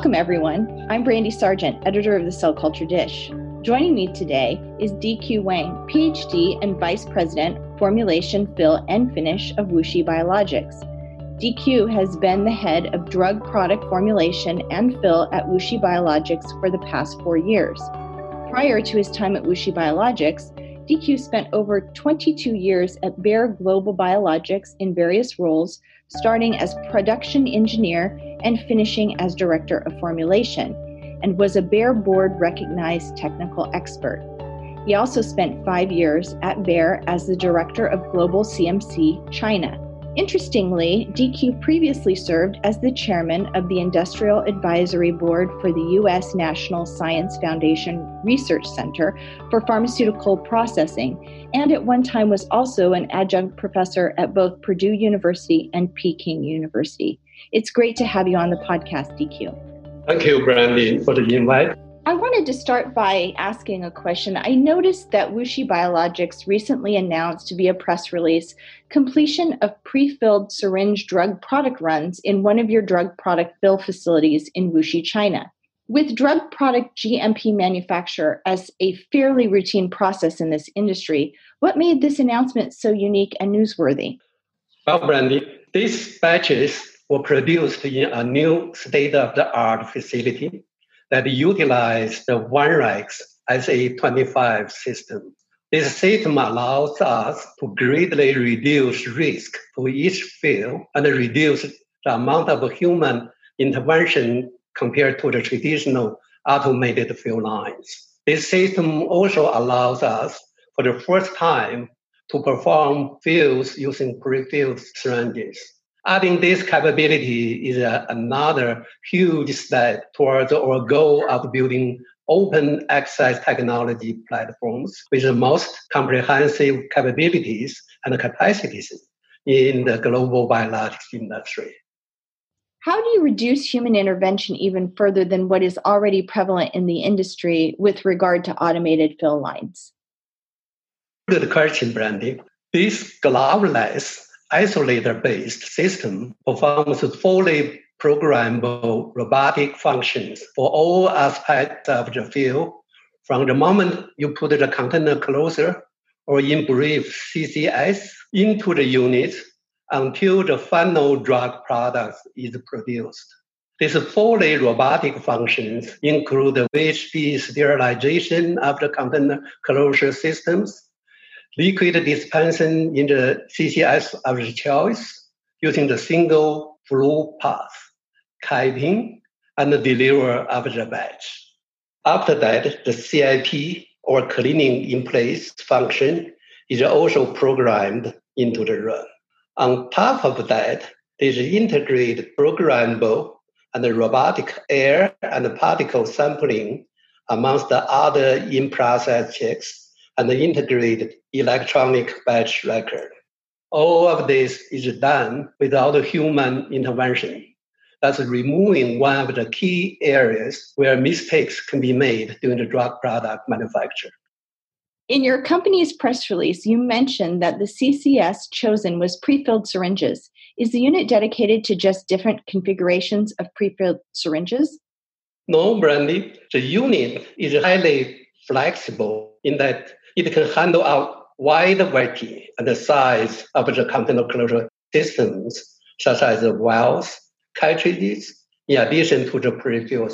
Welcome, everyone. I'm Brandy Sargent, editor of the Cell Culture Dish. Joining me today is DQ Wang, PhD and Vice President, Formulation, Fill, and Finish of WuXi Biologics. DQ has been the head of drug product formulation and fill at WuXi Biologics for the past four years. Prior to his time at WuXi Biologics, DQ spent over 22 years at Bayer Global Biologics in various roles, starting as production engineer and finishing as director of formulation, and was a Bayer board recognized technical expert. He also spent five years at Bayer as the director of Global CMC China. Interestingly, DQ previously served as the chairman of the Industrial Advisory Board for the U.S. National Science Foundation Research Center for Pharmaceutical Processing, and at one time was also an adjunct professor at both Purdue University and Peking University. It's great to have you on the podcast, DQ. Thank you, Brandy, for the invite. I wanted to start by asking a question. I noticed that WuXi Biologics recently announced via press release completion of pre filled syringe drug product runs in one of your drug product fill facilities in Wuxi, China. With drug product GMP manufacture as a fairly routine process in this industry, what made this announcement so unique and newsworthy? Well, Brandy, these batches were produced in a new state of the art facility that utilize the Vanrx SA25 system. This system allows us to greatly reduce risk to each field and reduce the amount of human intervention compared to the traditional automated fill lines. This system also allows us for the first time to perform fills using pre-filled syringes. Adding this capability is another huge step towards our goal of building open access technology platforms with the most comprehensive capabilities and capacities in the global biologics industry. How do you reduce human intervention even further than what is already prevalent in the industry with regard to automated fill lines? Good question, Brandy. This gloveless isolator-based system performs fully programmable robotic functions for all aspects of the field, from the moment you put the container closure, or in brief, CCS, into the unit until the final drug product is produced. These fully robotic functions include the VHP sterilization of the container closure systems, liquid dispensing in the CCS of the choice using the single flow path, capping, and the deliver of the batch. After that, the CIP or cleaning in place function is also programmed into the run. On top of that, there's integrated programmable and robotic air and particle sampling amongst the other in-process checks and the integrated electronic batch record. All of this is done without human intervention. That's removing one of the key areas where mistakes can be made during the drug product manufacture. In your company's press release, you mentioned that the CCS chosen was pre-filled syringes. Is the unit dedicated to just different configurations of pre-filled syringes? No, Brandy. The unit is highly flexible in that it can handle a wide variety and the size of the container closure systems, such as the vials, cartridges, in addition to the pre-filled.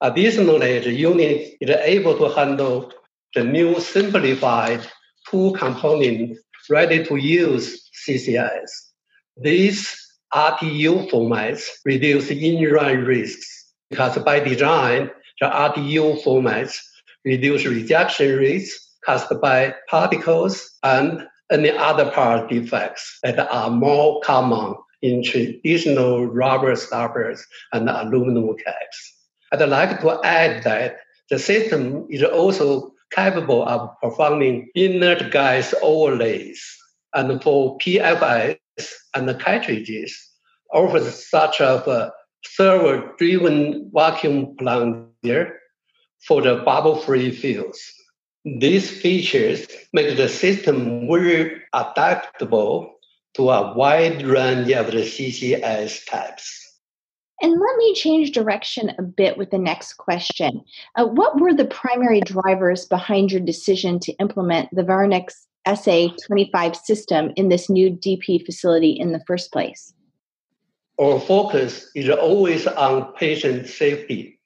Additionally, the unit is able to handle the new simplified two-component ready-to-use CCS. These RTU formats reduce in-run risks because by design, the RTU formats reduce rejection rates caused by particles and any other part defects that are more common in traditional rubber stoppers and aluminum caps. I'd like to add that the system is also capable of performing inert gas overlays and for PFIs and cartridges offers such a servo-driven vacuum plunger for the bubble-free fields. These features make the system very adaptable to a wide range of the CCS types. And let me change direction a bit with the next question. Uh, what were the primary drivers behind your decision to implement the Vanrx SA25 system in this new DP facility in the first place? Our focus is always on patient safety,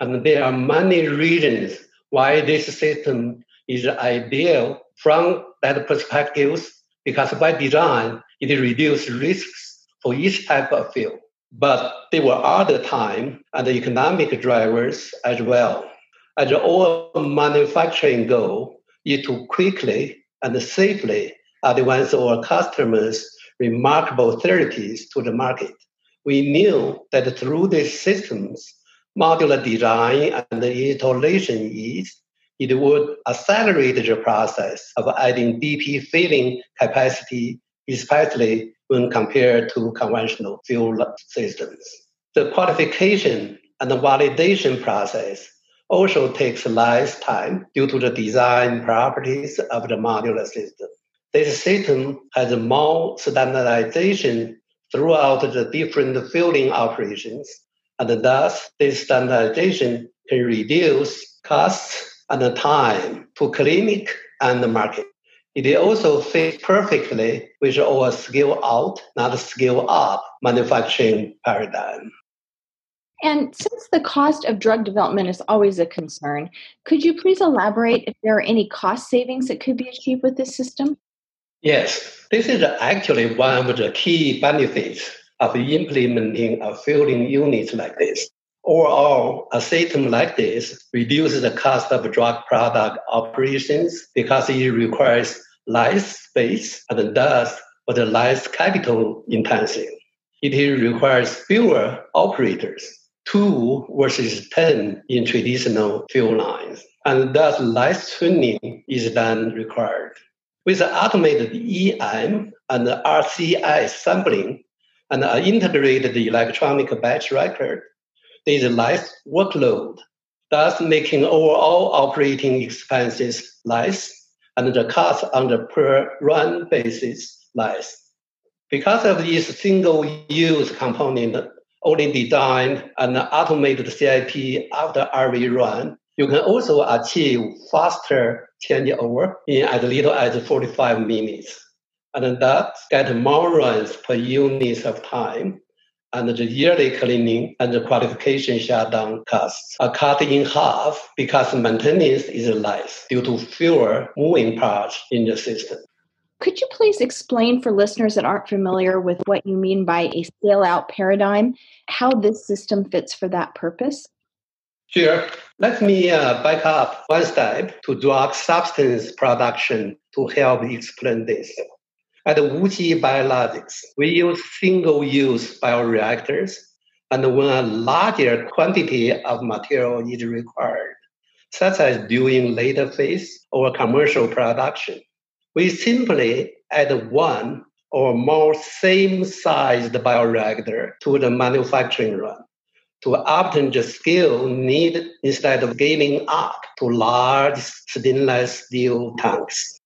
and there are many reasons why this system is ideal from that perspective, because by design, it reduces risks for each type of field. But there were other time and economic drivers as well. As all manufacturing goal is to quickly and safely advance our customers' remarkable therapies to the market. We knew that through these systems, modular design and installation ease, it would accelerate the process of adding DP filling capacity, especially when compared to conventional fill systems. The qualification and the validation process also takes less time due to the design properties of the modular system. This system has more standardization throughout the different filling operations, and thus this standardization can reduce costs and time to clinic and the market. It also fits perfectly with our scale out, not scale up manufacturing paradigm. And since the cost of drug development is always a concern, could you please elaborate if there are any cost savings that could be achieved with this system? Yes, this is actually one of the key benefits of implementing a filling unit like this. Overall, a system like this reduces the cost of drug product operations because it requires less space and thus was less capital intensive. It requires fewer operators, two versus 10 in traditional fill lines, and thus less training is then required. With automated EM and RCI sampling and an uh, integrated electronic batch record, there is less workload, thus making overall operating expenses less and the cost on the per run basis less. Because of this single-use component only designed and automated CIP after every run, you can also achieve faster changeover in as little as 45 minutes. And that get more runs per unit of time and the yearly cleaning and the qualification shutdown costs are cut in half because maintenance is less due to fewer moving parts in the system. Could you please explain for listeners that aren't familiar with what you mean by a scale out paradigm, how this system fits for that purpose? Sure. Let me uh, back up one step to drug substance production to help explain this. At WuXi Biologics, we use single-use bioreactors, and when a larger quantity of material is required, such as during later phase or commercial production, we simply add one or more same-sized bioreactor to the manufacturing run to obtain the scale needed instead of scaling up to large stainless steel tanks.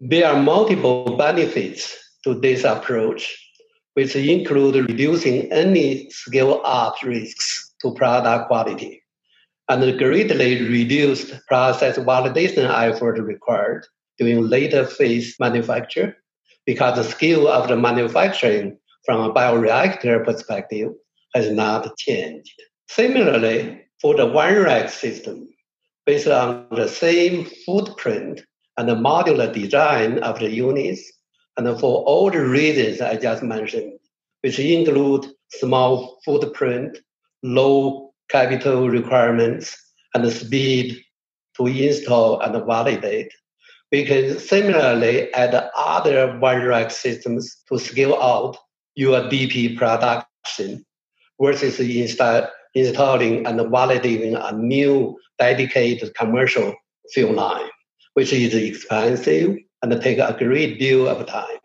There are multiple benefits to this approach, which include reducing any scale up risks to product quality and greatly reduced process validation effort required during later phase manufacture because the scale of the manufacturing from a bioreactor perspective has not changed. Similarly, for the Vanrx system, based on the same footprint and the modular design of the units, and for all the reasons I just mentioned, which include small footprint, low capital requirements, and speed to install and validate. We can similarly add other Vanrx systems to scale out your DP production versus install, installing and validating a new dedicated commercial fill line which is expensive and take a great deal of time.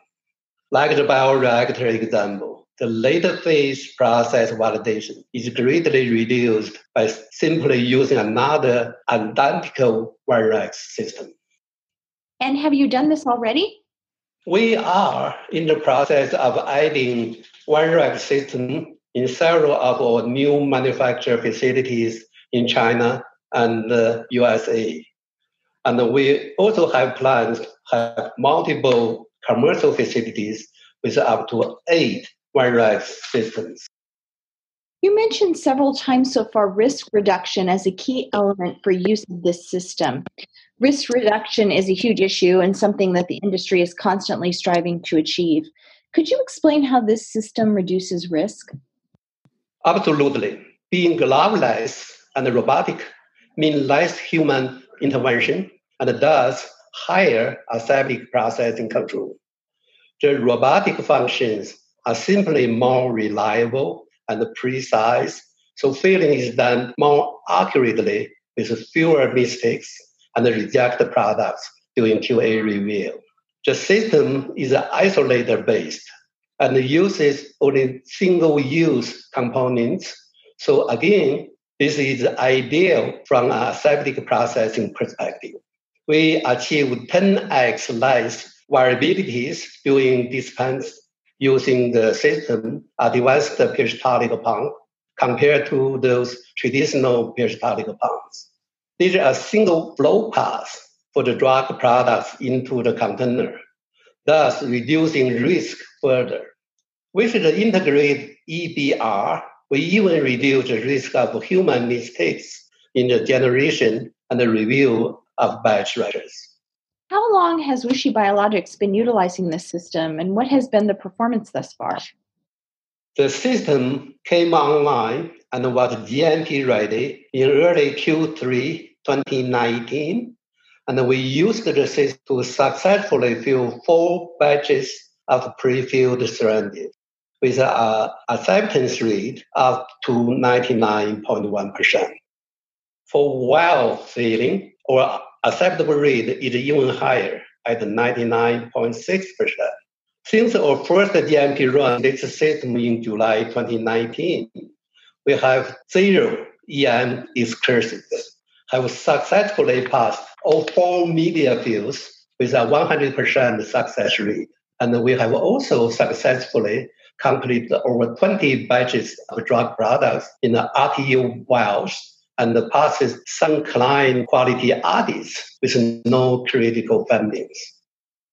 Like the bioreactor example, the later phase process validation is greatly reduced by simply using another identical Vanrx system. And have you done this already? We are in the process of adding Vanrx system in several of our new manufacture facilities in China and the USA. And we also have plans to have multiple commercial facilities with up to eight Vanrx systems. You mentioned several times so far risk reduction as a key element for use of this system. Risk reduction is a huge issue and something that the industry is constantly striving to achieve. Could you explain how this system reduces risk? Absolutely. Being gloveless and robotic mean less human intervention and thus higher aseptic processing control. The robotic functions are simply more reliable and precise, so filling is done more accurately with fewer mistakes and reject products during QA review. The system is isolator based and uses only single use components. So again, this is ideal from a aseptic processing perspective. We achieved 10x less variabilities during dispense using the system advanced peristaltic pump compared to those traditional peristaltic pumps. These are single flow paths for the drug products into the container, thus reducing risk further. With the integrated EBR, we even reduce the risk of human mistakes in the generation and the review of batch records. How long has WuXi Biologics been utilizing this system and what has been the performance thus far? The system came online and was GMP ready in early Q3 2019, and we used the system to successfully fill four batches of pre-filled syringes with an acceptance rate up to 99.1%. For vial filling or acceptable rate is even higher at 99.6%. Since our first GMP run this system in July 2019, we have zero EM excursions, have successfully passed all four media fills with a 100% success rate. And we have also successfully completed over 20 batches of drug products in the RTU vials and passes some client quality audits with no critical findings.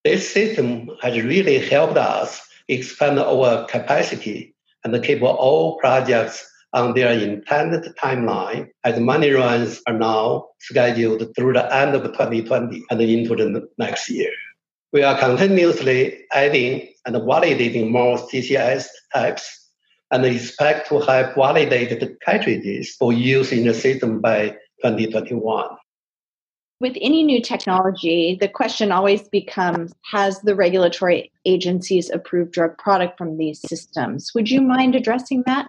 This system has really helped us expand our capacity and keep all projects on their intended timeline as money runs are now scheduled through the end of 2020 and into the next year. We are continuously adding and validating more CCS types and expect to have validated cartridges for use in the system by 2021. With any new technology, the question always becomes Has the regulatory agencies approved drug product from these systems? Would you mind addressing that?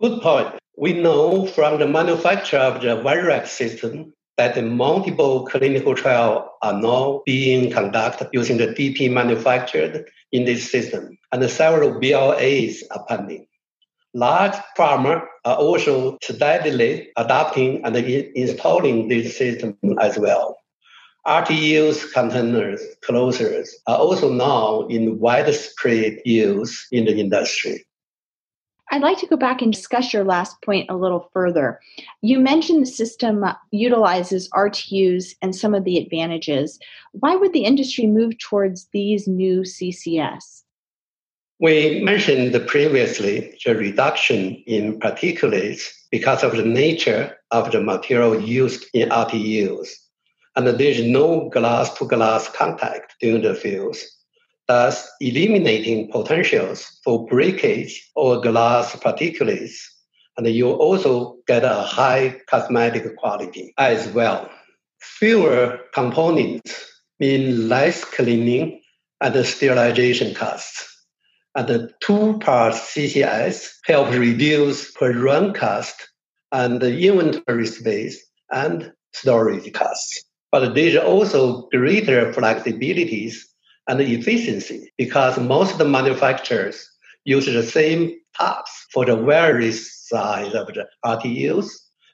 Good point. We know from the manufacturer of the Vanrx system that multiple clinical trials are now being conducted using the DP manufactured in this system, and several BLAs are pending. Large pharma are also steadily adopting and installing this system as well. RTUs containers closures are also now in widespread use in the industry. I'd like to go back and discuss your last point a little further. You mentioned the system utilizes RTUs and some of the advantages. Why would the industry move towards these new CCS? We mentioned previously the reduction in particulates because of the nature of the material used in RTUs. And there's no glass to glass contact during the fills thus eliminating potentials for breakage or glass particulates. And you also get a high cosmetic quality as well. Fewer components mean less cleaning and sterilization costs. And the two part CCS help reduce per run cost and the inventory space and storage costs. But there's also greater flexibilities and efficiency because most of the manufacturers use the same taps for the various size of the RTUs,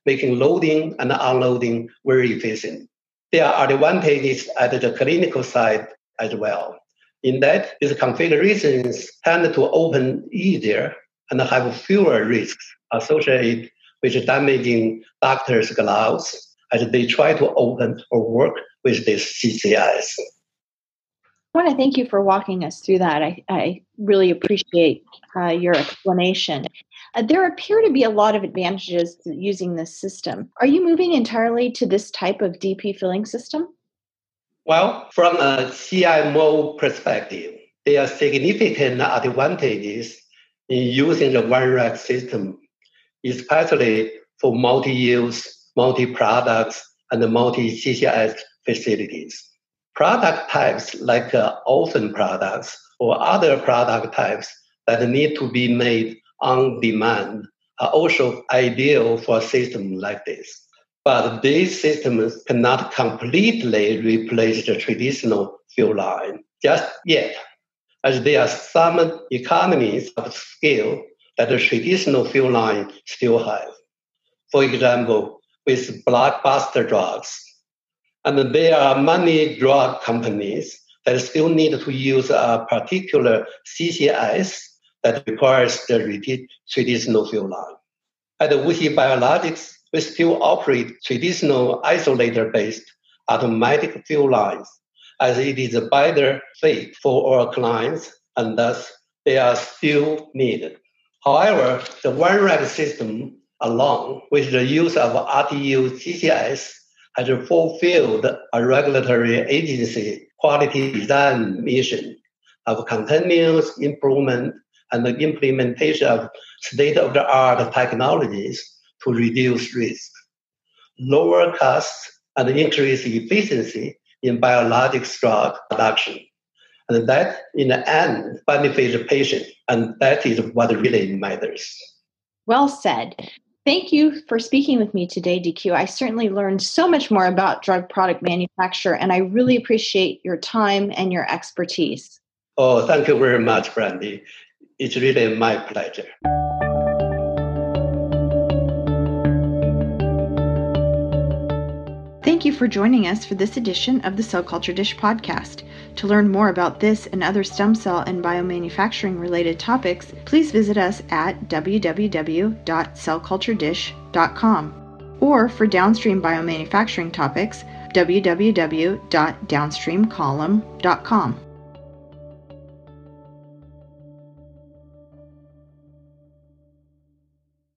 making loading and unloading very efficient. There are advantages at the clinical side as well. In that, these configurations tend to open easier and have fewer risks associated with damaging doctors' gloves as they try to open or work with these CCS. I want to thank you for walking us through that. I, I really appreciate uh, your explanation. Uh, there appear to be a lot of advantages to using this system. Are you moving entirely to this type of DP filling system? Well, from a CMO perspective, there are significant advantages in using the one system, especially for multi use, multi products, and multi CCS facilities. Product types like uh, orphan products or other product types that need to be made on demand are also ideal for a system like this. But these systems cannot completely replace the traditional fill line just yet, as there are some economies of scale that the traditional fill line still have. For example, with blockbuster drugs. And there are many drug companies that still need to use a particular CCS that requires the traditional fill line. At WuXi Biologics, we still operate traditional isolator-based automatic fill lines, as it is a better fit for our clients, and thus they are still needed. However, the Vanrx system along with the use of RTU CCS has fulfilled a regulatory agency quality design mission of continuous improvement and the implementation of state-of-the-art technologies to reduce risk, lower costs, and increase efficiency in biologics drug production. And that, in the end, benefits the patient. And that is what really matters. Well said. Thank you for speaking with me today, DQ. I certainly learned so much more about drug product manufacture, and I really appreciate your time and your expertise. Oh, thank you very much, Brandy. It's really my pleasure. Thank you for joining us for this edition of the Cell Culture Dish podcast. To learn more about this and other stem cell and biomanufacturing related topics, please visit us at www.cellculturedish.com or for downstream biomanufacturing topics, www.downstreamcolumn.com.